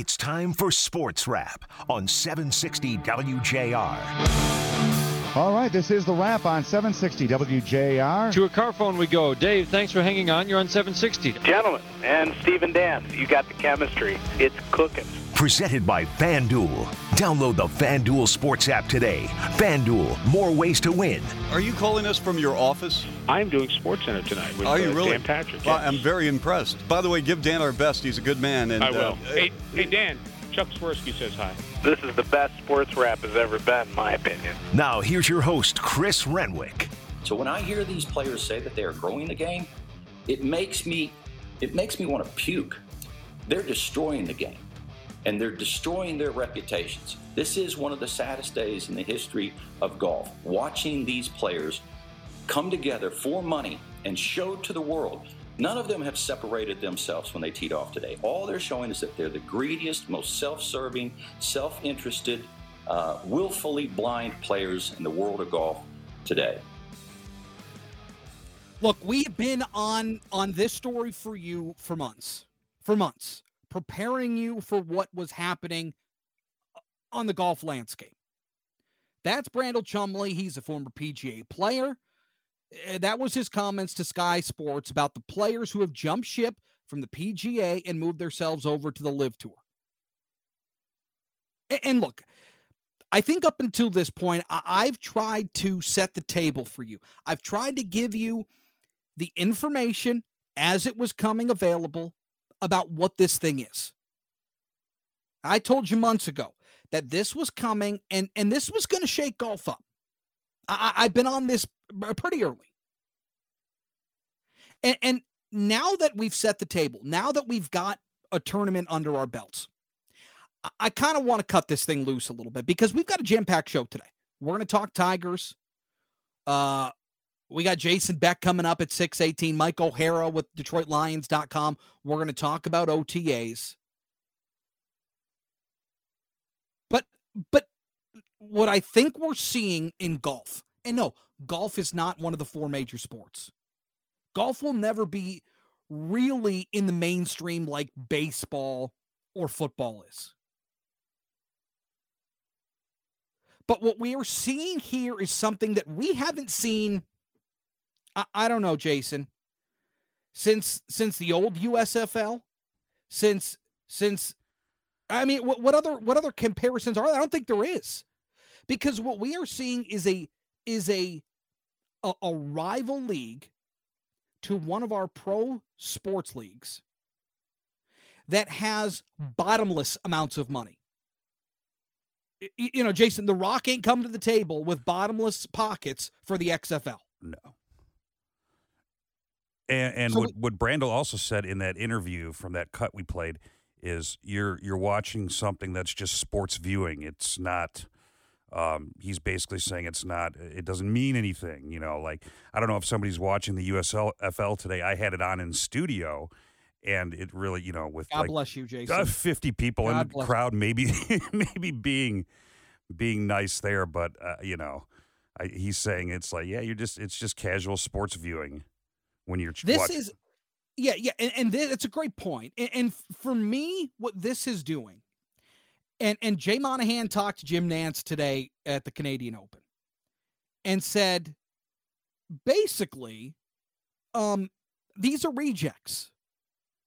It's time for Sports Wrap on 760 WJR. All right, this is the wrap on 760 WJR. To a car phone we go. Dave, thanks for hanging on. You're on 760. Gentlemen, and Stephen Dan, you got the chemistry. It's cooking. Presented by FanDuel. Download the FanDuel Sports app today. FanDuel, more ways to win. Are you calling us from your office? I'm doing Sports Center tonight with Are you uh, really? Dan Patrick. Well, yes. I'm very impressed. By the way, give Dan our best. He's a good man. And I will. uh, hey, hey, Dan. Chuck Swirsky says hi. This is the best Sports Wrap has ever been, in my opinion. Now, here's your host, Chris Renwick. So when I hear these players say that they are growing the game, it makes me it makes me want to puke. They're destroying the game and they're destroying their reputations. This is one of the saddest days in the history of golf. Watching these players come together for money and show to the world. None of them have separated themselves when they teed off today. All they're showing is that they're the greediest, most self serving, self interested, uh, willfully blind players in the world of golf today. Look, we've been on on this story for you for months. For months, preparing you for what was happening on the golf landscape. That's Brandel Chamblee. He's a former PGA player. Uh, That was his comments to Sky Sports about the players who have jumped ship from the PGA and moved themselves over to the LIV Tour. And look, I think up until this point, I've tried to set the table for you. I've tried to give you the information as it was coming available about what this thing is. I told you months ago that this was coming and and this was going to shake golf up. I, I've been on this pretty early, and and now that we've set the table, now that we've got a tournament under our belts, I, I kind of want to cut this thing loose a little bit because we've got a jam-packed show today. We're going to talk Tigers. Uh, we got Jason Beck coming up at 618, Mike O'Hara with DetroitLions.com. We're going to talk about OTAs. But but what I think we're seeing in golf, and no, golf is not one of the four major sports. Golf will never be really in the mainstream like baseball or football is. But what we are seeing here is something that we haven't seen I, I don't know, Jason. Since since the old USFL, since since I mean, what, what other what other comparisons are there? I don't think there is, because what we are seeing is a is a a, a rival league to one of our pro sports leagues that has hmm. bottomless amounts of money. Y- y- You know, Jason, the Rock ain't come to the table with bottomless pockets for the XFL. No. And, and So what, what Brandel also said in that interview from that cut we played is you're you're watching something that's just sports viewing. It's not. Um, he's basically saying it's not. It doesn't mean anything. You know, like I don't know if somebody's watching the USFL today. I had it on in studio, and it really, you know, with God like bless you, Jason. uh, 50 people in the crowd maybe maybe being being nice there but uh, you know I, he's saying it's like yeah you're just it's just casual sports viewing when you're this watch- is yeah yeah and, and this, it's a great point and, and for me what this is doing and and jay monahan talked to jim nantz today at the canadian open and said basically um these are rejects.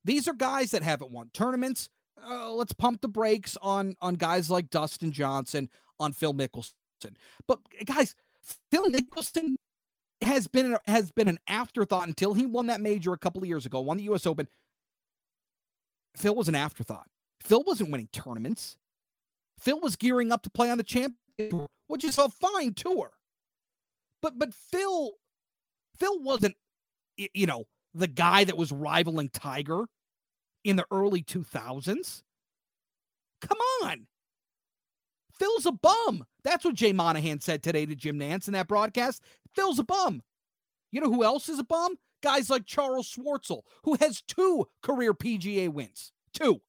These are guys that haven't won tournaments. Uh, let's pump the brakes on on guys like dustin johnson on phil mickelson. But guys phil mickelson has been has been an afterthought until he won that major a couple of years ago, won the U.S. Open. Phil was an afterthought. Phil wasn't winning tournaments. Phil was gearing up to play on the champion tour, which is a fine tour. But but Phil, Phil wasn't, you know, the guy that was rivaling Tiger in the early two thousands. Come on. Phil's a bum. That's what Jay Monahan said today to Jim Nantz in that broadcast. Phil's a bum. You know who else is a bum? Guys like Charles Schwartzel, who has two career PGA wins. Two.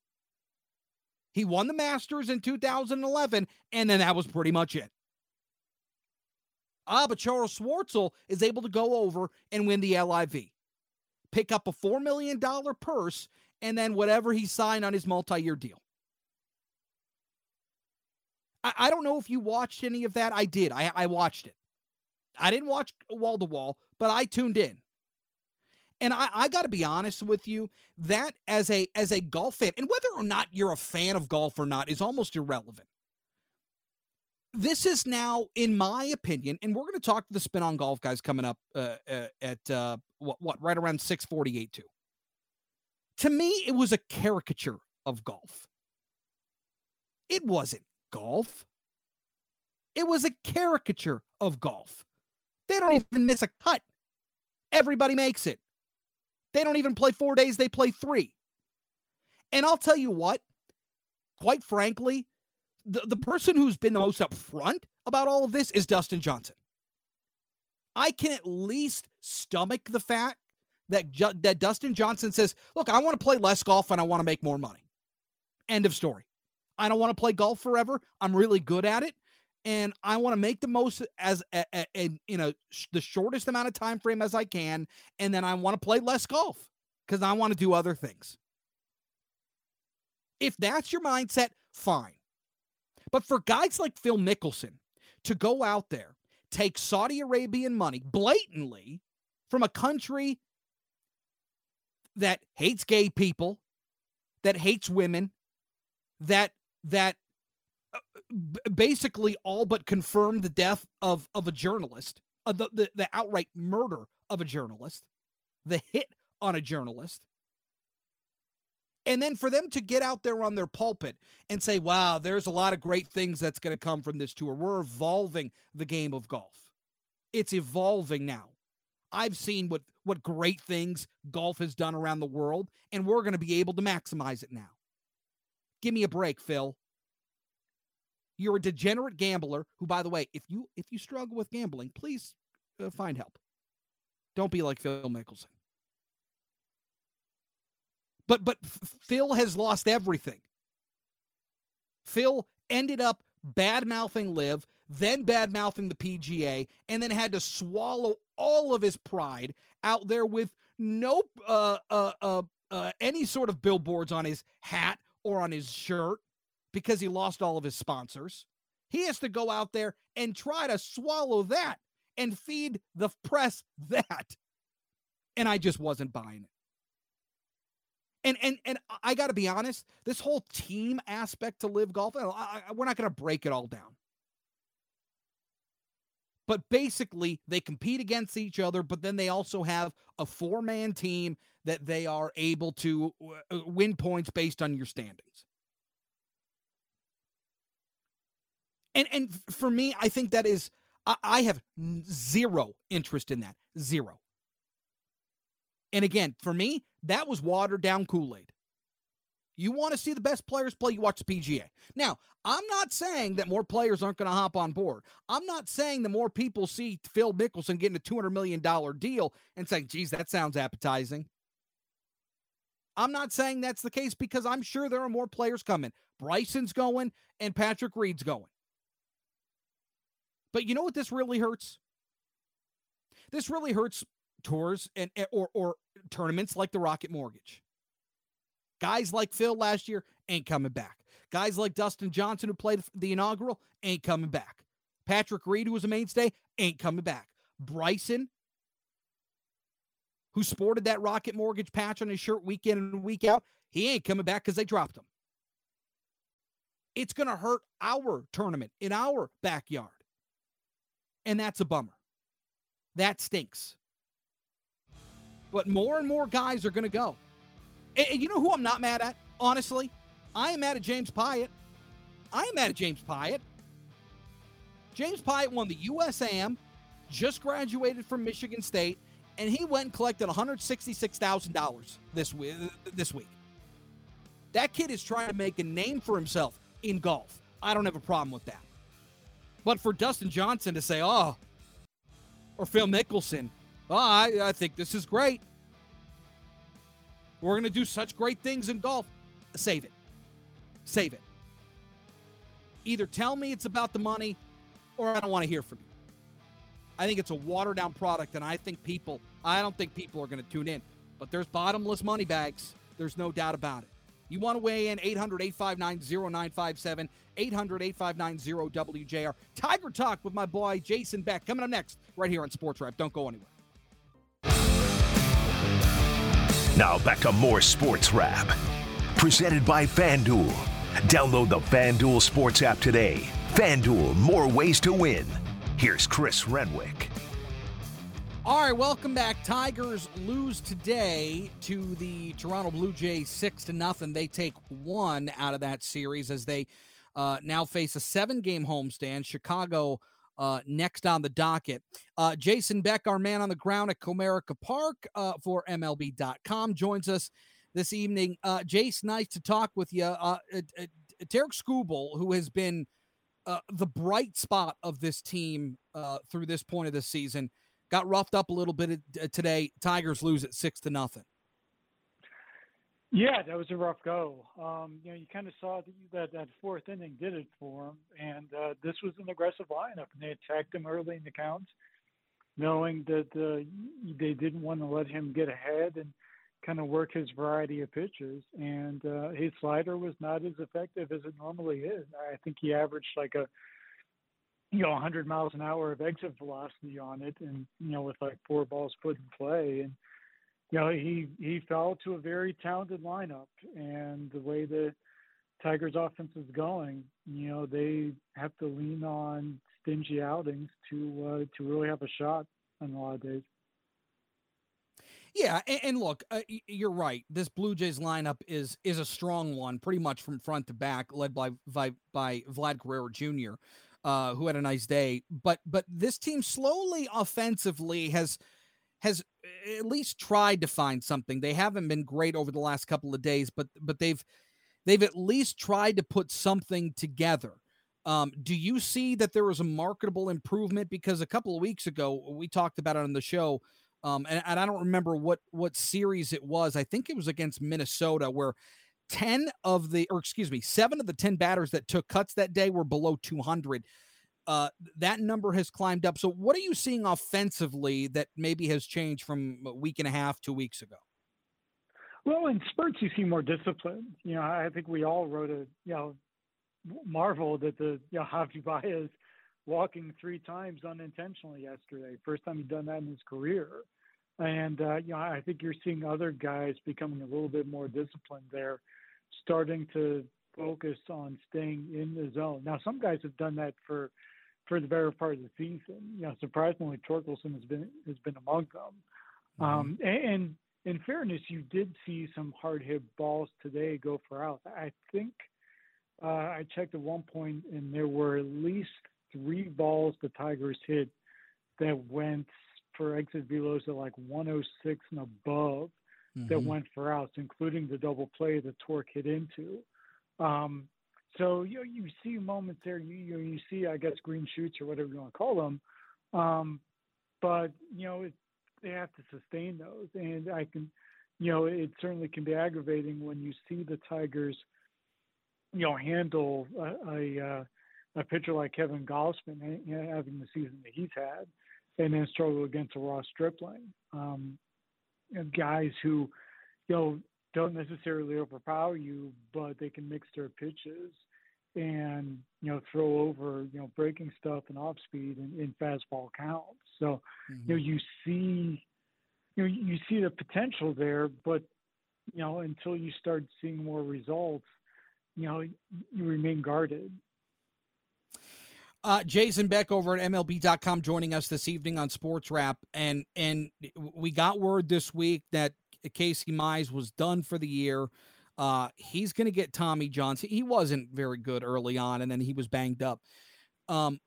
He won the Masters in 2011, and then that was pretty much it. Ah, but Charles Schwartzel is able to go over and win the LIV, pick up a $4 million purse, and then whatever he signed on his multi year deal. I, I don't know if you watched any of that. I did. I, I watched it. I didn't watch wall to wall, but I tuned in. And I, I got to be honest with you, that as a as a golf fan, and whether or not you're a fan of golf or not is almost irrelevant. This is now, in my opinion, and we're going to talk to the spin on golf guys coming up uh, uh, at uh, what what right around six forty eight too. To me, it was a caricature of golf. It wasn't golf. It was a caricature of golf. They don't even miss a cut. Everybody makes it. They don't even play four days, they play three. And I'll tell you what, quite frankly, the, the person who's been the most upfront about all of this is Dustin Johnson. I can at least stomach the fact that, that Dustin Johnson says, Look, I want to play less golf and I want to make more money. End of story. I don't want to play golf forever. I'm really good at it and I want to make the most as a, a, a, you know sh- the shortest amount of time frame as I can, and then I want to play less golf because I want to do other things. If that's your mindset, fine. But for guys like Phil Mickelson to go out there, take Saudi Arabian money blatantly from a country that hates gay people, that hates women, that that basically all but confirmed the death of of a journalist, uh, the, the the outright murder of a journalist, the hit on a journalist. And then for them to get out there on their pulpit and say, wow, there's a lot of great things that's going to come from this tour. We're evolving the game of golf. It's evolving now. I've seen what, what great things golf has done around the world, and we're going to be able to maximize it now. Give me a break, Phil. You're a degenerate gambler who, by the way, if you if you struggle with gambling, please uh, find help. Don't be like Phil Mickelson. But but Phil has lost everything. Phil ended up bad mouthing LIV, then bad mouthing the PGA, and then had to swallow all of his pride out there with no uh, uh, uh, uh, any sort of billboards on his hat or on his shirt because he lost all of his sponsors. He has to go out there and try to swallow that and feed the press that. And I just wasn't buying it. And and and I got to be honest, this whole team aspect to LIV golf, I, I, we're not going to break it all down. But basically, they compete against each other, but then they also have a four man team that they are able to uh, win points based on your standings. And and for me, I think that is I, I have zero interest in that. Zero. And again, for me, that was watered down Kool-Aid. You want to see the best players play, you watch the PGA. Now, I'm not saying that more players aren't going to hop on board. I'm not saying that more people see Phil Mickelson getting a $200 million deal and saying, geez, that sounds appetizing. I'm not saying that's the case because I'm sure there are more players coming. Bryson's going and Patrick Reed's going. But you know what this really hurts? This really hurts tours and or or tournaments like the Rocket Mortgage. Guys like Phil last year ain't coming back. Guys like Dustin Johnson who played the inaugural ain't coming back. Patrick Reed who was a mainstay ain't coming back. Bryson who sported that Rocket Mortgage patch on his shirt week in and week out, he ain't coming back because they dropped him. It's going to hurt our tournament in our backyard. And that's a bummer. That stinks. But more and more guys are going to go. And you know who I'm not mad at? Honestly, I am mad at James Piot. I am mad at James Piot. James Piot won the USAM, just graduated from Michigan State, and he went and collected $166,000 this week, this week. That kid is trying to make a name for himself in golf. I don't have a problem with that. But for Dustin Johnson to say, oh, or Phil Mickelson, oh, I, I think this is great. We're going to do such great things in golf. Save it. Save it. Either tell me it's about the money or I don't want to hear from you. I think it's a watered down product, and I think people, I don't think people are going to tune in. But there's bottomless money bags. There's no doubt about it. You want to weigh in 800 859 0957, 800 859 WJR. Tiger Talk with my boy Jason Beck coming up next, right here on Sports Wrap. Don't go anywhere. Now back to more Sports Wrap. Presented by FanDuel. Download the FanDuel Sports app today. FanDuel, more ways to win. Here's Chris Renwick. All right, welcome back. Tigers lose today to the Toronto Blue Jays six to nothing. They take one out of that series as they uh, now face a seven-game homestand. Chicago uh, next on the docket. Uh, Jason Beck, our man on the ground at Comerica Park uh, for MLB.com, joins us this evening. Uh, Jace, nice to talk with you. Uh, uh, Tarik Skubal, who has been the bright spot of this team through this point of the season got roughed up a little bit uh, today. Tigers lose at six to nothing. Yeah, that was a rough go. Um, you know, you kind of saw that that fourth inning did it for him, and uh, this was an aggressive lineup, and they attacked him early in the count, knowing that uh, they didn't want to let him get ahead and kind of work his variety of pitches. And uh, his slider was not as effective as it normally is. I think he averaged like a you know 100 miles an hour of exit velocity on it, and you know with like four balls put in play, and you know he he fell to a very talented lineup, and the way the Tigers' offense is going, you know they have to lean on stingy outings to uh, to really have a shot on a lot of days. Yeah, and, look, uh, you're right. This Blue Jays lineup is is a strong one, pretty much from front to back, led by by, by Vlad Guerrero Jr uh, who had a nice day. But but this team slowly offensively has has at least tried to find something. They haven't been great over the last couple of days, but but they've they've at least tried to put something together. Um, do you see that there was a marketable improvement? Because a couple of weeks ago we talked about it on the show, um, and, and I don't remember what what series it was. I think it was against Minnesota, where 10 of the, or excuse me, seven of the 10 batters that took cuts that day were below 200. Uh, that number has climbed up. So, what are you seeing offensively that maybe has changed from a week and a half, two weeks ago? Well, in spurts, you see more discipline. You know, I think we all wrote a, you know, marvel that the, you know, Javi Baez walking three times unintentionally yesterday. First time he'd done that in his career. And, uh, you know, I think you're seeing other guys becoming a little bit more disciplined there starting to focus on staying in the zone. Now, some guys have done that for for the better part of the season. You know, surprisingly, Torkelson has been has been among them. Mm-hmm. Um, and, and in fairness, you did see some hard hit balls today go for out. I think uh, I checked at one point, and there were at least three balls the Tigers hit that went for exit velos at like 106 and above mm-hmm. that went for outs, including the double play that Tork hit into. Um, so you know, you see moments there. You, you you see, I guess, green shoots or whatever you want to call them. Um, but you know, it, they have to sustain those, and I can, you know, it certainly can be aggravating when you see the Tigers, you know, handle a a, uh, a pitcher like Kevin Gausman you know, having the season that he's had, and then struggle against a Ross Stripling. Um, guys who, you know, don't necessarily overpower you, but they can mix their pitches and you know throw over you know breaking stuff and off speed and in fastball counts. So mm-hmm. you know you see you know you see the potential there, but you know until you start seeing more results, you know you remain guarded. Uh, Jason Beck over at MLB.com joining us this evening on Sports Wrap, and and we got word this week that Casey Mize was done for the year. Uh, he's going to get Tommy Johns. He wasn't very good early on, and then he was banged up. Um,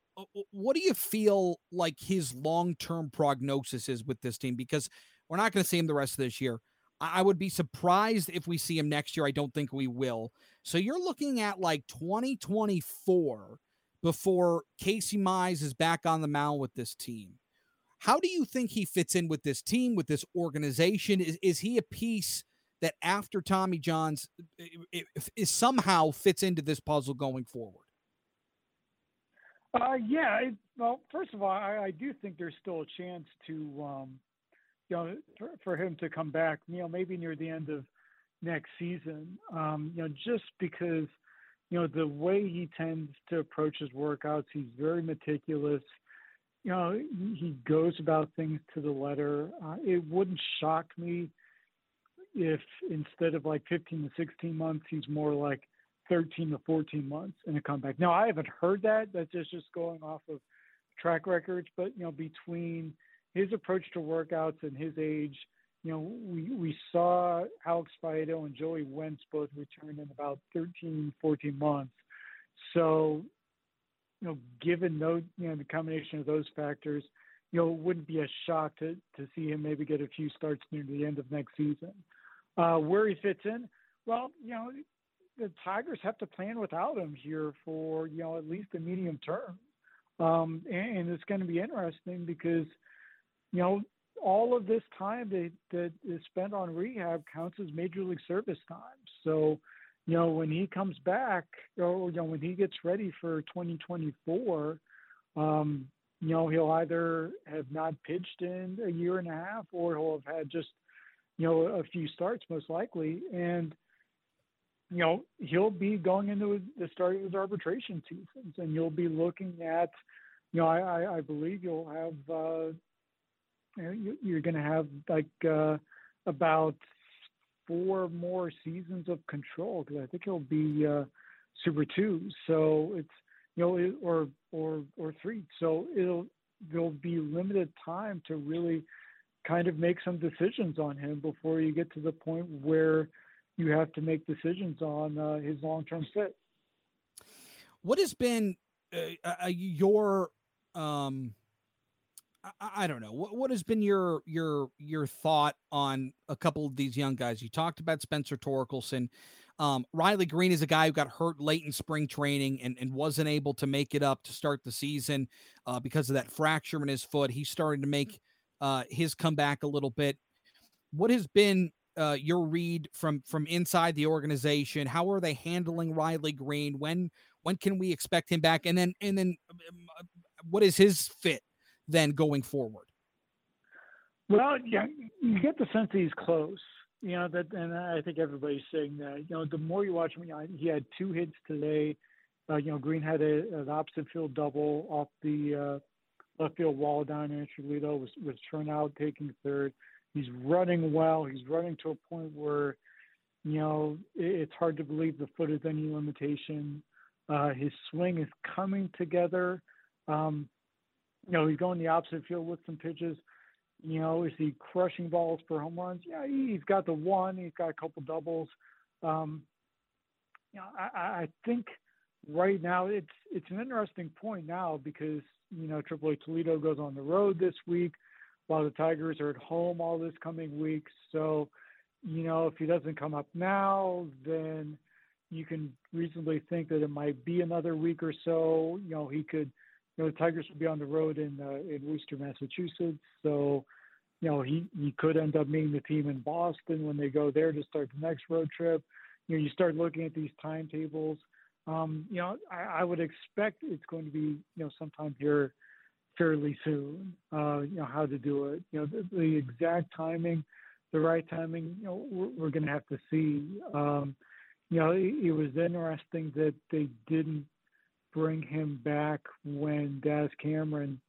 what do you feel like his long term prognosis is with this team? Because we're not going to see him the rest of this year. I would be surprised if we see him next year. I don't think we will. So you're looking at like 2024 before Casey Mize is back on the mound with this team. How do you think he fits in with this team, with this organization? Is, is he a piece that after Tommy Johns is somehow fits into this puzzle going forward? Uh, yeah. It, well, first of all, I, I, do think there's still a chance to, um, you know, for, for, him to come back. You know, maybe near the end of, next season. Um, you know, just because you know the way he tends to approach his workouts, he's very meticulous. You know, he goes about things to the letter. Uh, it wouldn't shock me if instead of like 15 to 16 months, he's more like 13 to 14 months in a comeback. Now, I haven't heard that. That's just just going off of track records, but you know, between his approach to workouts and his age, you know, we we saw Alex Faedo and Joey Wentz both return in about 13, 14 months. So, you know, given those, you know, the combination of those factors, you know, it wouldn't be a shock to to see him maybe get a few starts near the end of next season. Uh, where he fits in, well, you know, the Tigers have to plan without him here for you know at least the medium term. Um, and, and, it's going to be interesting because, you know, all of this time that, that is spent on rehab counts as major league service time. So, you know, when he comes back, or you know, when he gets ready for 2024, um, you know, he'll either have not pitched in a year and a half, or he'll have had just, you know, a few starts most likely, and you know, he'll be going into the start of his arbitration seasons, and you'll be looking at, you know, I, I believe you'll have, uh, you're going to have like uh, about four more seasons of control because I think he'll be uh, Super Two, so it's you know, or or or three, so it'll there'll be limited time to really kind of make some decisions on him before you get to the point where you have to make decisions on uh, his long-term fit. What has been uh, uh, your um, I, I, don't know what what has been your your your thought on a couple of these young guys? You talked about Spencer Torkelson. Um, Riley Greene is a guy who got hurt late in spring training and, and wasn't able to make it up to start the season uh, because of that fracture in his foot. He's starting to make uh, his comeback a little bit. What has been uh, your read from from inside the organization? How are they handling Riley Greene? When when can we expect him back? And then and then um, uh, what is his fit then going forward? Well, yeah, you get the sense he's close. You know that, and I think everybody's saying that. You know, the more you watch him, he had two hits today. Uh, you know, Greene had a, an opposite field double off the uh, left field wall down in Toledo. Was was out taking third. He's running well. He's running to a point where, you know, it's hard to believe the foot is any limitation. Uh, his swing is coming together. Um, you know, he's going the opposite field with some pitches. You know, is he crushing balls for home runs? Yeah, he's got the one. He's got a couple doubles. Um, you know, I, I think right now it's it's an interesting point now because you know AAA Toledo goes on the road this week while the Tigers are at home all this coming week. So, you know, if he doesn't come up now, then you can reasonably think that it might be another week or so. You know, he could, you know, the Tigers will be on the road in uh, in Worcester, Massachusetts. So, you know, he he could end up meeting the team in Boston when they go there to start the next road trip. You know, you start looking at these timetables. Um, you know, I, I would expect it's going to be, you know, sometime here fairly soon. Uh, you know how to do it. You know the, the exact timing, the right timing. You know we're, we're going to have to see. Um, you know it, it, was interesting that they didn't bring him back when Daz Cameron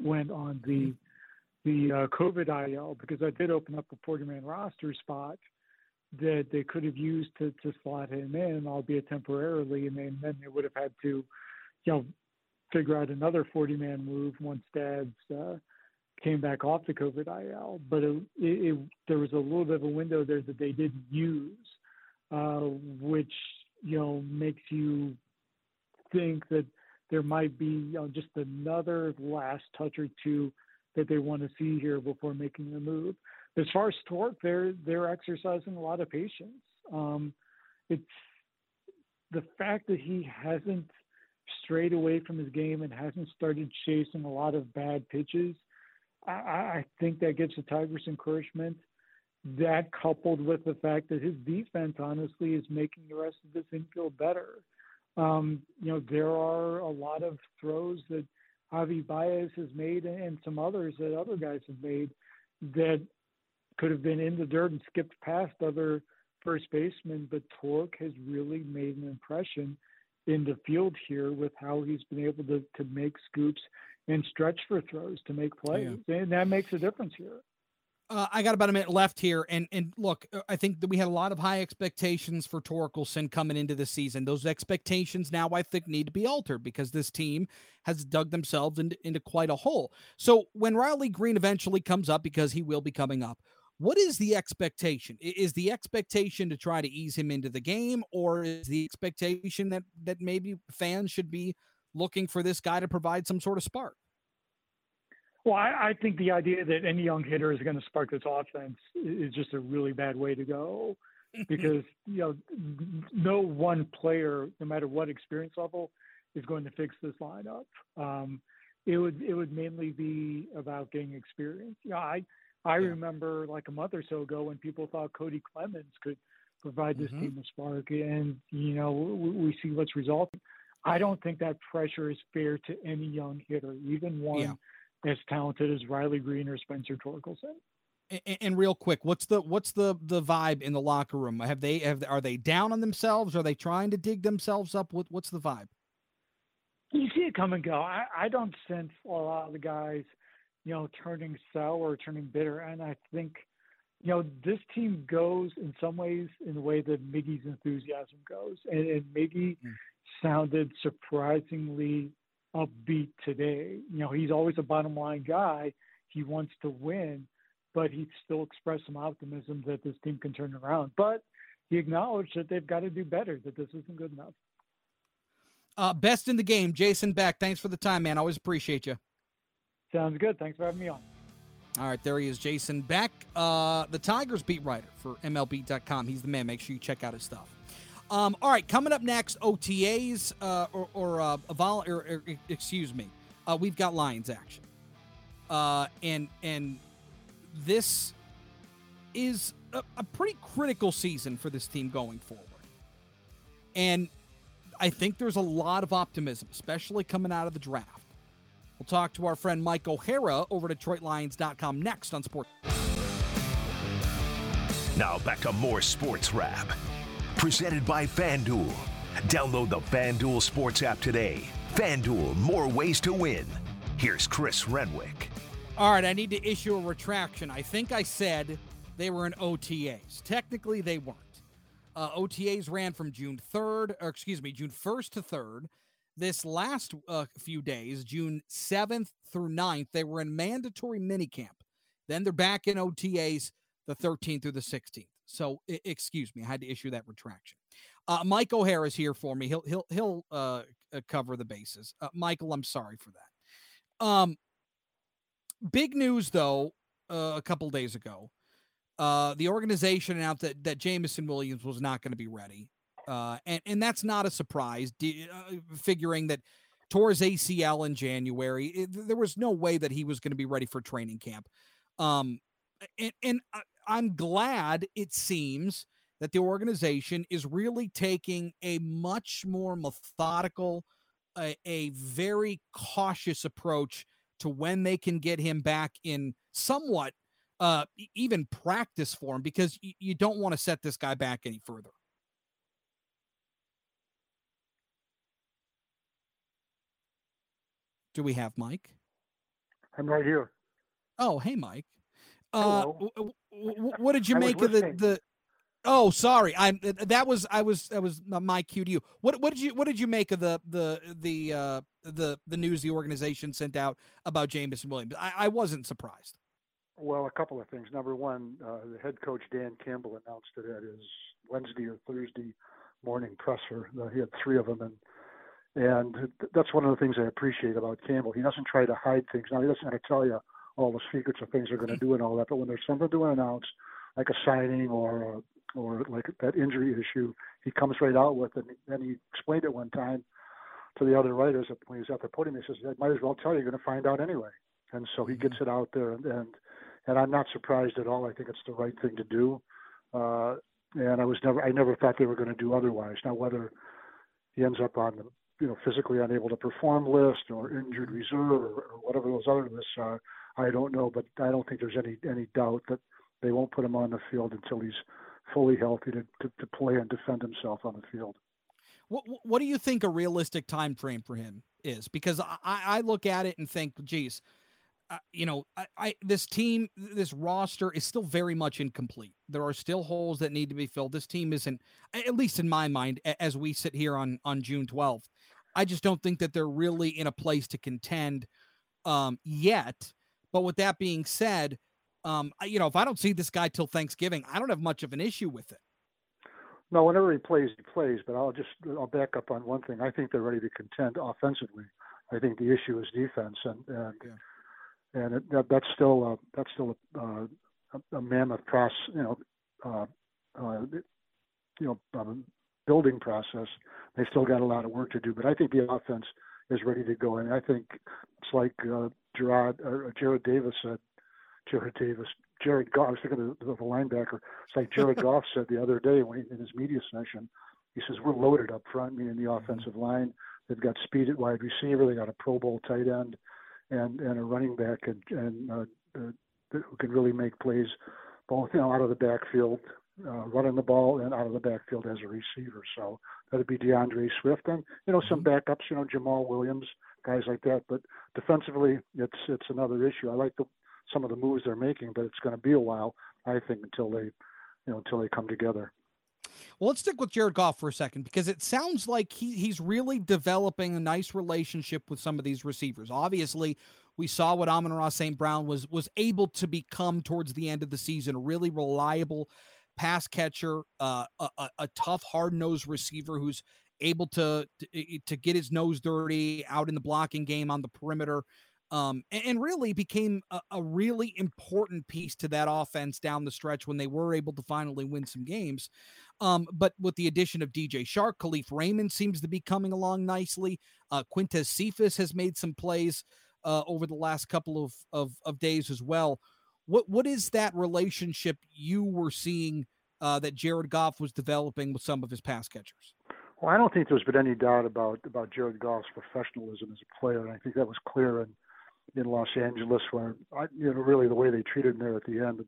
went on the the uh, COVID IL because I did open up a 40 man roster spot that they could have used to, to slot him in, albeit temporarily, and then, then they would have had to, you know, figure out another 40 man move once Daz's uh, came back off the COVID IL. But it, it, it, there was a little bit of a window there that they didn't use, uh, which you know makes you think that there might be you know, just another last touch or two that they want to see here before making the move. As far as Tork, they're they're exercising a lot of patience. Um, it's the fact that he hasn't strayed away from his game and hasn't started chasing a lot of bad pitches, I, I think that gives the Tigers encouragement. That coupled with the fact that his defense, honestly, is making the rest of this infield better. Um, you know, there are a lot of throws that Javi Baez has made and some others that other guys have made that could have been in the dirt and skipped past other first basemen, but Tork has really made an impression in the field here with how he's been able to to make scoops and stretch for throws to make plays, yeah. and that makes a difference here. Uh, I got about a minute left here, and and look, uh, I think that we had a lot of high expectations for Torkelson coming into the season. Those expectations now, I think, need to be altered because this team has dug themselves into, into quite a hole. So when Riley Greene eventually comes up, because he will be coming up, what is the expectation? Is the expectation to try to ease him into the game, or is the expectation that that maybe fans should be looking for this guy to provide some sort of spark? Well, I, I think the idea that any young hitter is going to spark this offense is just a really bad way to go because, you know, no one player, no matter what experience level, is going to fix this lineup. Um, it would it would mainly be about getting experience. You know, I I yeah. remember like a month or so ago when people thought Cody Clemens could provide this mm-hmm. team a spark, and you know we, we see what's resulting. I don't think that pressure is fair to any young hitter, even one yeah as talented as Riley Greene or Spencer Torkelson. And, and, real quick, what's the what's the the vibe in the locker room? Have they have are they down on themselves? Are they trying to dig themselves up? What what's the vibe? You see it come and go. I, I don't sense a lot of the guys, you know, turning sour or turning bitter. And I think, you know, this team goes in some ways in the way that Miggy's enthusiasm goes. And, and Miggy mm. sounded surprisingly upbeat today. You know, he's always a bottom line guy. He wants to win, but he still expressed some optimism that this team can turn around. But he acknowledged that they've got to do better, that this isn't good enough. Uh, best in the game, Jason Beck. Thanks for the time, man. Always appreciate you. Sounds good. Thanks for having me on. All right, there he is, Jason Beck, uh, the Tigers beat writer for MLB.com. He's the man. Make sure you check out his stuff. Um, all right, coming up next, OTAs uh, or, or, uh, vol- or, or, excuse me, uh, we've got Lions action, uh, and and this is a, a pretty critical season for this team going forward, and I think there's a lot of optimism, especially coming out of the draft. We'll talk to our friend Mike O'Hara over at DetroitLions.com next on Sports. Now back to more Sports Wrap Presented by FanDuel. Download the FanDuel Sports app today. FanDuel, more ways to win. Here's Chris Renwick. All right, I need to issue a retraction. I think I said they were in OTAs. Technically, they weren't. Uh, OTAs ran from June 3rd, or excuse me, June 1st to 3rd. This last uh, few days, June 7th through 9th, they were in mandatory minicamp. Then they're back in OTAs the 13th through the 16th. So excuse me, I had to issue that retraction. Uh, Mike O'Hara is here for me. He'll he'll he'll uh, uh, cover the bases. Uh, Michael, I'm sorry for that. Um, big news though. Uh, a couple days ago, uh, the organization announced that that Jameson Williams was not going to be ready, and and that's not a surprise. figuring that tore his ACL in January, it, there was no way that he was going to be ready for training camp. Um, and, and I'm glad it seems that the organization is really taking a much more methodical, a, a very cautious approach to when they can get him back in somewhat uh, even practice form because y- you don't want to set this guy back any further. Do we have Mike? I'm right here. Oh, hey, Mike. Uh, what did you make of the the? Oh, sorry. I'm that was I was that was my cue to you. What what did you what did you make of the the the uh the the news the organization sent out about Jameson Williams? I, I wasn't surprised. Well, a couple of things. Number one, uh, the head coach Dan Campbell announced it at his Wednesday or Thursday morning presser. Uh, he had three of them, and and that's one of the things I appreciate about Campbell. He doesn't try to hide things. Now he doesn't have to tell you all the secrets of things they're going to do and all that. But when there's something to announce, like a signing or a, or like that injury issue, he comes right out with it. And he explained it one time to the other writers when he was at the podium. He says, "I might as well tell you, you're going to find out anyway." And so he gets mm-hmm. it out there, and and, and I'm not surprised at all. I think it's the right thing to do. Uh, and I was never, I never thought they were going to do otherwise. Now whether he ends up on the you know physically unable to perform list or injured reserve or, or whatever those other lists are I don't know, but I don't think there's any any doubt that they won't put him on the field until he's fully healthy to, to, to play and defend himself on the field. What What do you think a realistic time frame for him is? Because I, I look at it and think, geez, uh, you know, I, I, this team, this roster is still very much incomplete. There are still holes that need to be filled. This team isn't, at least in my mind, as we sit here on on June twelfth. I just don't think that they're really in a place to contend um, yet. But with that being said, um, you know, if I don't see this guy till Thanksgiving, I don't have much of an issue with it. No, whenever he plays, he plays. But I'll just I'll back up on one thing. I think they're ready to contend offensively. I think the issue is defense, and and yeah. and it, that, that's still a, that's still a, uh, a, a mammoth process. You know, uh, uh, you know, um, building process. They still got a lot of work to do, but I think the offense is ready to go. And I think it's like uh, Gerard or Jarrad Davis said. Jarrad Davis, Jared Goff. I was thinking of the, of the linebacker. It's like Jared Goff said the other day when he, in his media session. He says we're loaded up front, meaning the mm-hmm. offensive line. They've got speed at wide receiver. They got a Pro Bowl tight end, and and a running back and and uh, uh, who can really make plays, both you know out of the backfield uh, running the ball and out of the backfield as a receiver. So that'd be D'Andre Swift and you know some mm-hmm. backups, you know Jamaal Williams, guys like that. But defensively, it's it's another issue. I like the, some of the moves they're making, but it's going to be a while, I think, until they, you know, until they come together. Well, let's stick with Jared Goff for a second because it sounds like he, he's really developing a nice relationship with some of these receivers. Obviously, we saw what Amon-Ra St. Brown was was able to become towards the end of the season, a really reliable pass catcher, uh, a, a, tough, hard nosed receiver who's able to, to, to get his nose dirty out in the blocking game on the perimeter. Um, and, and, really became a, a, really important piece to that offense down the stretch when they were able to finally win some games. Um, but with the addition of DJ Chark, Kalif Raymond seems to be coming along nicely. Uh, Quintez Cephus has made some plays uh, over the last couple of, of, of days as well. What what is that relationship you were seeing uh, that Jared Goff was developing with some of his pass catchers? Well, I don't think there's been any doubt about about Jared Goff's professionalism as a player, and I think that was clear in in Los Angeles, where I, you know really the way they treated him there at the end,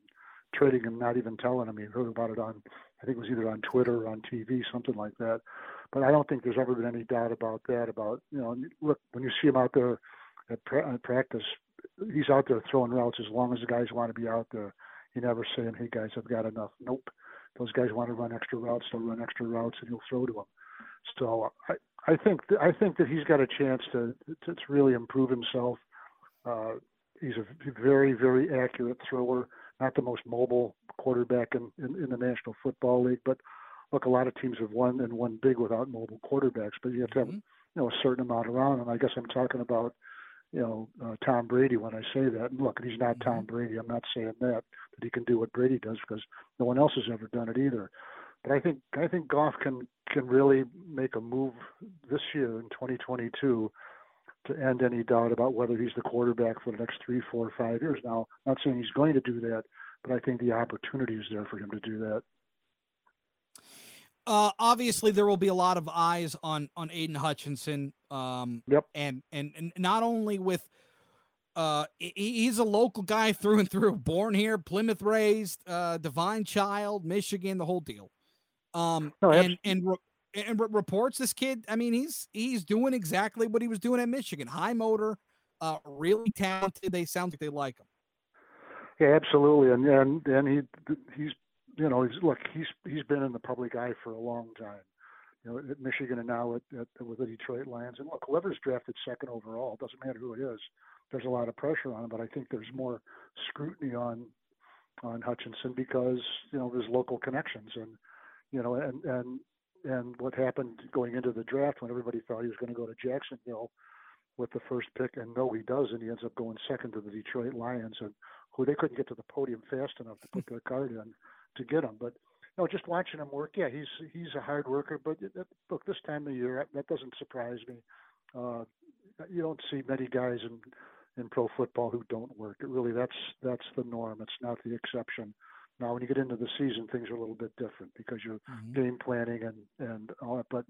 trading him, not even telling him. He heard about it on, I think it was either on Twitter or on TV, something like that. But I don't think there's ever been any doubt about that. About you know, look when you see him out there at, pra- at practice, he's out there throwing routes as long as the guys want to be out there. He never saying, "Hey guys, I've got enough." Nope. Those guys want to run extra routes. They'll run extra routes, and he'll throw to them. So I, I think th- I think that he's got a chance to to, to really improve himself. Uh, he's a very very accurate thrower. Not the most mobile quarterback in, in, in the National Football League, but look, a lot of teams have won and won big without mobile quarterbacks. But you have to have mm-hmm. you know a certain amount around. And I guess I'm talking about you know uh, Tom Brady when I say that. And look, he's not Tom mm-hmm. Brady. I'm not saying that that he can do what Brady does because no one else has ever done it either. But I think I think Goff can can really make a move this year in 2022 to end any doubt about whether he's the quarterback for the next three, four, five years. Now, I'm not saying he's going to do that, but I think the opportunity is there for him to do that. Uh, obviously, there will be a lot of eyes on on Aidan Hutchinson. Um, yep. And, and and not only with uh, he's a local guy through and through, born here, Plymouth raised, uh, divine child, Michigan, the whole deal. Um, no, and and and reports this kid. I mean, he's he's doing exactly what he was doing at Michigan. High motor, uh, really talented. They sound like they like him. Yeah, absolutely. And and and he he's you know, he's look, he's he's been in the public eye for a long time. You know, at Michigan and now at, at with the Detroit Lions. And look, whoever's drafted second overall, doesn't matter who it is. There's a lot of pressure on him, but I think there's more scrutiny on on Hutchinson because you know there's local connections and you know and and and what happened going into the draft when everybody thought he was going to go to Jacksonville with the first pick, and no, he doesn't. He ends up going second to the Detroit Lions, and who they couldn't get to the podium fast enough to put their card in to get him. But know, just watching him work, yeah, he's he's a hard worker. But look, this time of year, that doesn't surprise me. Uh, you don't see many guys in in pro football who don't work. It really that's that's the norm. It's not the exception. Now, when you get into the season, things are a little bit different because you're mm-hmm. game planning and and all that. But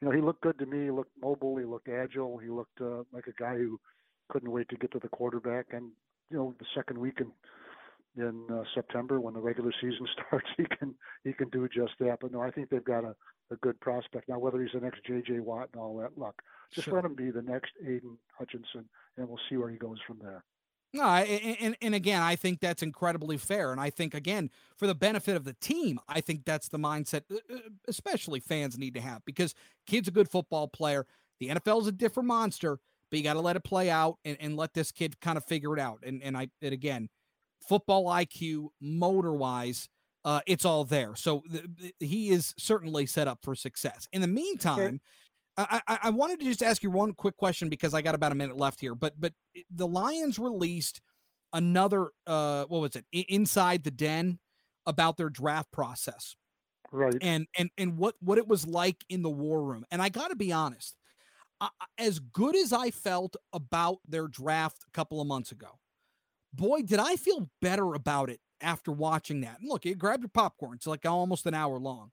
you know, he looked good to me. He looked mobile. He looked agile. He looked uh, like a guy who couldn't wait to get to the quarterback. And you know, the second week in in uh, September when the regular season starts, he can he can do just that. But no, I think they've got a, a good prospect now. Whether he's the next J.J. Watt and all that, luck. Just sure. let him be the next Aidan Hutchinson, and we'll see where he goes from there. No, and, and again, I think that's incredibly fair. And I think, again, for the benefit of the team, I think that's the mindset, uh, uh, especially fans need to have because kid's a good football player. The NFL is a different monster, but you got to let it play out and, and let this kid kind of figure it out. And, and I, and again, football IQ, motor wise, uh, it's all there. So th- th- he is certainly set up for success. In the meantime, I, I, I wanted to just ask you one quick question because I got about a minute left here. But but the Lions released another uh what was it inside the den about their draft process right and and and what what it was like in the war room and i got to be honest I, as good as i felt about their draft a couple of months ago boy, did I feel better about it after watching that. And look, you grab your popcorn. It's like almost an hour long.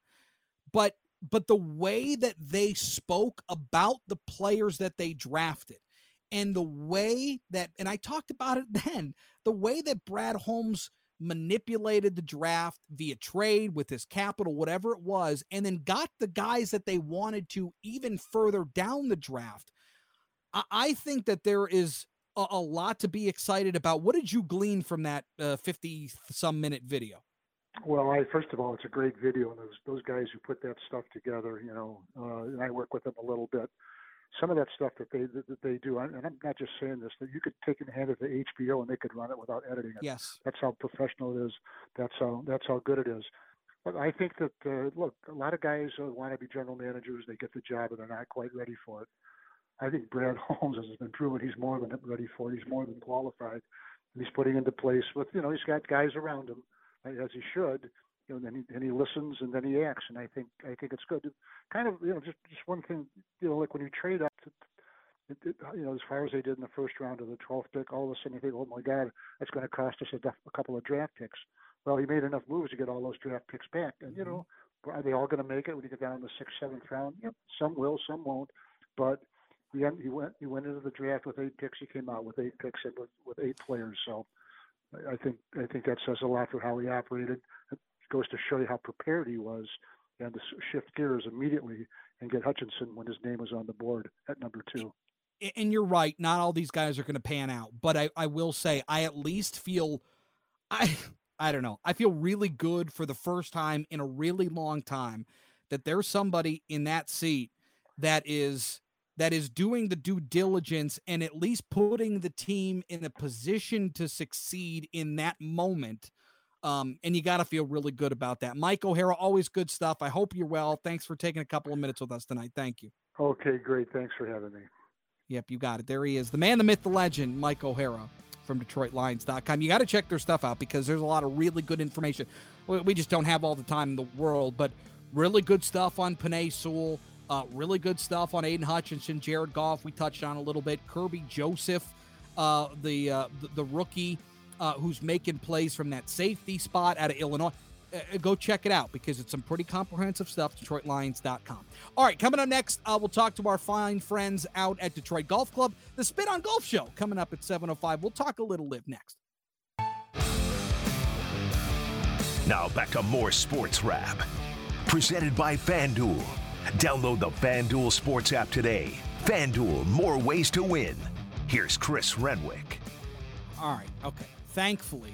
But but the way that they spoke about the players that they drafted and the way that and I talked about it then, the way that Brad Holmes manipulated the draft via trade with his capital, whatever it was, and then got the guys that they wanted to even further down the draft. I, I think that there is a, a, lot to be excited about. What did you glean from that uh, 50 some minute video? Well, I first of all, it's a great video, and those those guys who put that stuff together, you know, uh, and I work with them a little bit. Some of that stuff that they that, that they do, and I'm not just saying this, that you could take it and hand it to HBO and they could run it without editing it. Yes, that's how professional it is. That's how that's how good it is. But I think that uh, look, a lot of guys uh, want to be general managers. They get the job, and they're not quite ready for it. I think Brad Holmes has been proven he's more than ready for it. He's more than qualified. And he's putting into place with, you know, he's got guys around him as he should. You know, and then he, and he listens and then he acts. And I think I think it's good. Kind of, you know, just just one thing, you know, like when you trade up, to, it, it, you know, as far as they did in the first round of the 12th pick, all of a sudden you think, oh my God, that's going to cost us a, a couple of draft picks. Well, he made enough moves to get all those draft picks back. And, you mm-hmm. know, are they all going to make it when you get down in the sixth, seventh round? Yep, some will, some won't. But he, he went he went into the draft with eight picks. He came out with eight picks and with, with eight players. So I think I think that says a lot for how he operated. It goes to show you how prepared he was, and to shift gears immediately and get Hutchinson when his name was on the board at number two. And you're right. Not all these guys are going to pan out, but I, I will say I at least feel I I don't know. I feel really good for the first time in a really long time that there's somebody in that seat that is that is doing the due diligence and at least putting the team in a position to succeed in that moment. Um, and you got to feel really good about that. Mike O'Hara, always good stuff. I hope you're well. Thanks for taking a couple of minutes with us tonight. Thank you. Okay, great. Thanks for having me. Yep, you got it. There he is, the man, the myth, the legend, Mike O'Hara from DetroitLions.com. You got to check their stuff out because there's a lot of really good information. We just don't have all the time in the world, but really good stuff on Penei Sewell. Uh, really good stuff on Aidan Hutchinson, Jared Goff. We touched on a little bit. Kerby Joseph, uh, the, uh, the, the rookie uh, who's making plays from that safety spot out of Illinois. Uh, uh, go check it out because it's some pretty comprehensive stuff. DetroitLions.com. All right, coming up next, we'll talk to our fine friends out at Detroit Golf Club. The Spin on Golf Show coming up at 7:05. We'll talk a little LIV next. Now back to more sports wrap, presented by FanDuel. Download the FanDuel Sports app today. FanDuel, more ways to win. Here's Chris Renwick. All right, okay. Thankfully,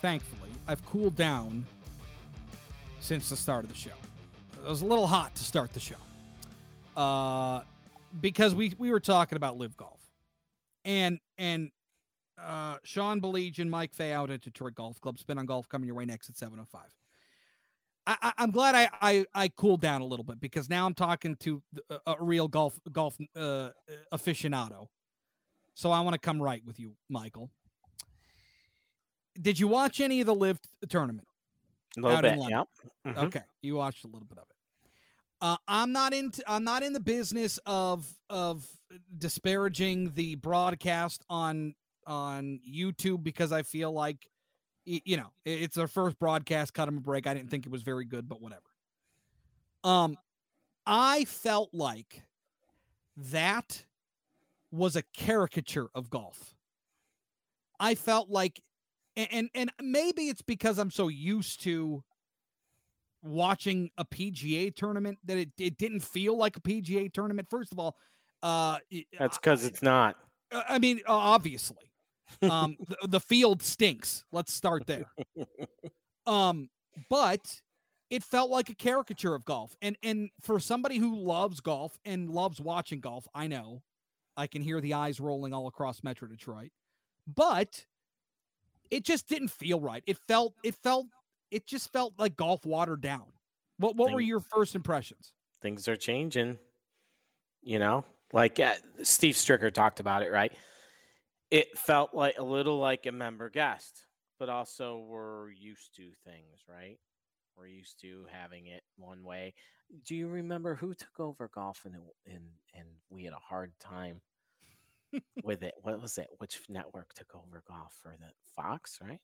thankfully, I've cooled down since the start of the show. It was a little hot to start the show. Uh, because we we were talking about LIV golf. And and uh Sean Baligian and Mike Fay out at Detroit Golf Club. Spin on golf coming your way next at 705. I, am glad I, I, I cooled down a little bit because now I'm talking to a, a real golf golf uh, aficionado. So I want to come right with you, Michael. Did you watch any of the LIV tournament? A little bit, yeah. Mm-hmm. Okay, you watched a little bit of it. Uh, I'm not into. I'm not in the business of of disparaging the broadcast on on YouTube because I feel like you know, it's their first broadcast. Cut them a break. I didn't think it was very good, but whatever. Um, I felt like that was a caricature of golf. I felt like, And, and and maybe it's because I'm so used to watching a PGA tournament that it, it didn't feel like a PGA tournament. First of all, uh, that's because it's not. I mean, obviously, um, the, the field stinks. Let's start there. Um, but it felt like a caricature of golf. And and for somebody who loves golf and loves watching golf, I know I can hear the eyes rolling all across Metro Detroit. But it just didn't feel right. It felt it felt it just felt like golf watered down. What what were your first impressions? Things are changing. You know, like uh, Steve Stricker talked about it, right? It felt like a little like a member guest, but also we're used to things, right? We're used to having it one way. Do you remember who took over golf and and and we had a hard time with it? What was it? Which network took over golf for the Fox, right?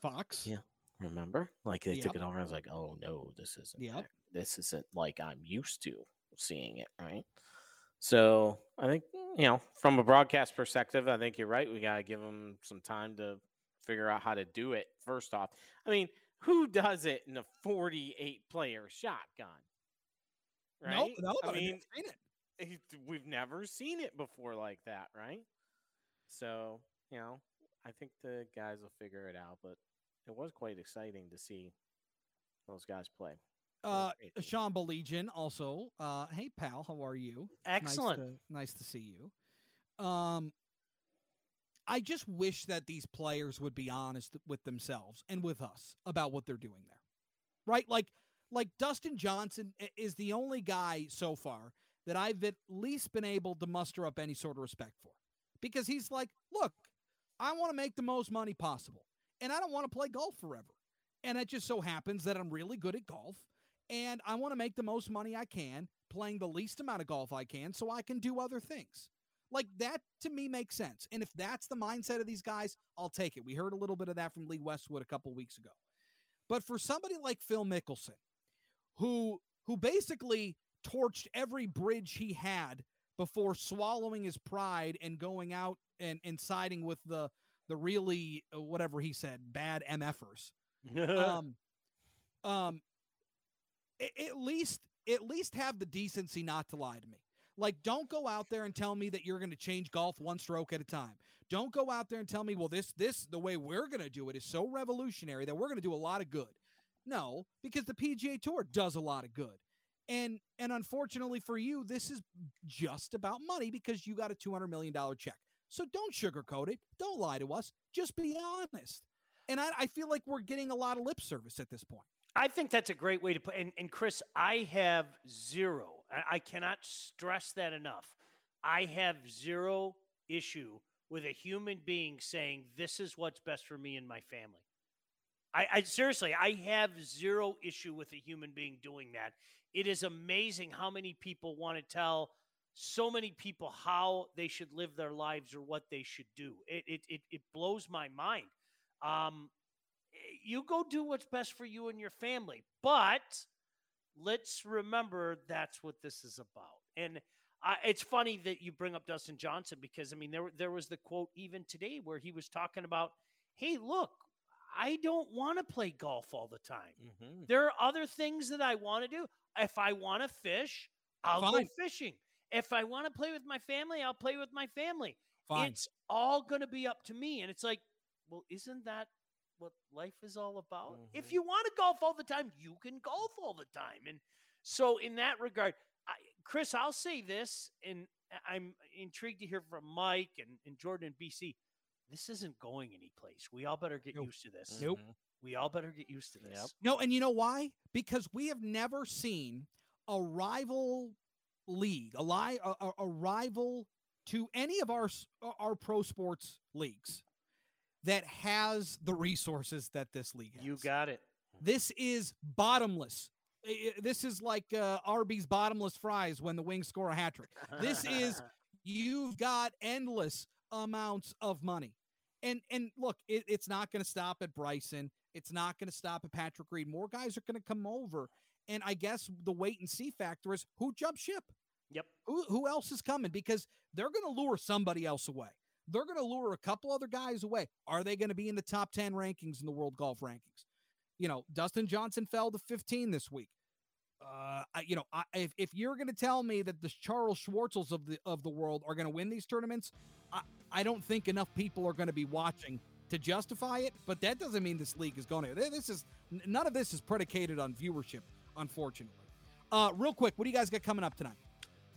Fox. Yeah. Remember? Like they Yep. took it over. I was like, oh no, this isn't Yep. this isn't like I'm used to seeing it, right? So I think you know, from a broadcast perspective, I think you're right. We gotta give them some time to figure out how to do it. First off, I mean, who does it in a 48 player shotgun? Right? No, no, I mean, it. Eh, it- we've never seen it before like that, right? So, you know, I think the guys will figure it out, but it was quite exciting to see those guys play. Uh, Sean Baligian also. Uh, hey pal, how are you? Excellent. Nice to, nice to see you. Um, I just wish that these players would be honest with themselves and with us about what they're doing there, right? Like, like Dustin Johnson is the only guy so far that I've at least been able to muster up any sort of respect for, because he's like, look, I want to make the most money possible, and I don't want to play golf forever. And it just so happens that I'm really good at golf and I want to make the most money I can playing the least amount of golf I can so I can do other things. Like that to me makes sense. And if that's the mindset of these guys, I'll take it. We heard a little bit of that from Lee Westwood a couple weeks ago. But for somebody like Phil Mickelson, who who basically torched every bridge he had before swallowing his pride and going out and, and siding with the the really uh, whatever he said bad MFers. um, um, at least at least have the decency not to lie to me. Like, don't go out there and tell me that you're going to change golf one stroke at a time. Don't go out there and tell me, well, this this the way we're going to do it is so revolutionary that we're going to do a lot of good. No, because the PGA Tour does a lot of good. And and unfortunately for you, this is just about money because you got a $200 million check. So don't sugarcoat it. Don't lie to us. Just be honest. And I, I feel like we're getting a lot of lip service at this point. I think that's a great way to put. And, and Chris, I have zero. I, cannot stress that enough. I have zero issue with a human being saying this is what's best for me and my family. I, I seriously, I have zero issue with a human being doing that. It is amazing how many people want to tell so many people how they should live their lives or what they should do. It it it, it blows my mind. Um, you go do what's best for you and your family. But let's remember that's what this is about. And I, it's funny that you bring up Dustin Johnson because I mean there there was the quote even today where he was talking about, "Hey, look, I don't want to play golf all the time. Mm-hmm. There are other things that I want to do. If I want to fish, I'll Fine. go fishing. If I want to play with my family, I'll play with my family. Fine. It's all going to be up to me. And it's like, well, isn't that what life is all about? If Mm-hmm. you want to golf all the time, you can golf all the time. And so, in that regard, I, Chris, I'll say this, and I'm intrigued to hear from Mike and, and Jordan and BC. This isn't going anyplace. We all better get used to this. Nope. We all better get used to this. No, and you know why? Because we have never seen a rival league, a, li- a, a- a rival to any of our our pro sports leagues that has the resources that this league has. You got it. This is bottomless. This is like uh, Arby's bottomless fries when the Wings score a hat trick. This is you've got endless amounts of money. And and look, it, it's not going to stop at Bryson. It's not going to stop at Patrick Reed. More guys are going to come over. And I guess the wait and see factor is who jump ship. Yep. Who who else is coming? Because they're going to lure somebody else away. They're going to lure a couple other guys away. Are they going to be in the top 10 rankings in the world golf rankings? You know, Dustin Johnson fell to 15 this week. Uh, you know, I, if, if you're going to tell me that the Charles Schwartzels of the of the world are going to win these tournaments, I, I don't think enough people are going to be watching to justify it. But that doesn't mean this league is going to. This is none of this is predicated on viewership, unfortunately. Uh, real quick, what do you guys got coming up tonight?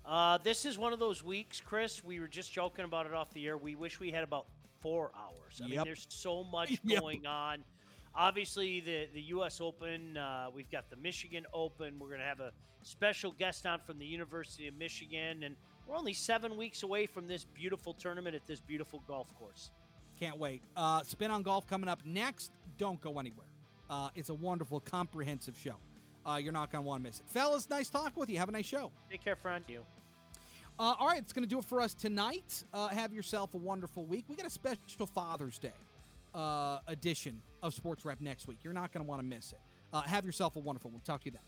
Uh, this is one of those weeks, Chris. We were just joking about it off the air. We wish we had about four hours. I yep. mean, there's so much yep. going on. Obviously, the the U.S. Open. Uh, we've got the Michigan Open. We're going to have a special guest on from the University of Michigan, and we're only seven weeks away from this beautiful tournament at this beautiful golf course. Can't wait. Uh, Spin on Golf coming up next. Don't go anywhere. Uh, it's a wonderful, comprehensive show. Uh, you're not going to want to miss it. Fellas, nice talk with you. Have a nice show. Take care, friend. You. Uh, all right, it's going to do it for us tonight. Uh, have yourself a wonderful week. We got a special Father's Day uh, edition of Sports Wrap next week. You're not going to want to miss it. Uh, have yourself a wonderful one. Talk to you then.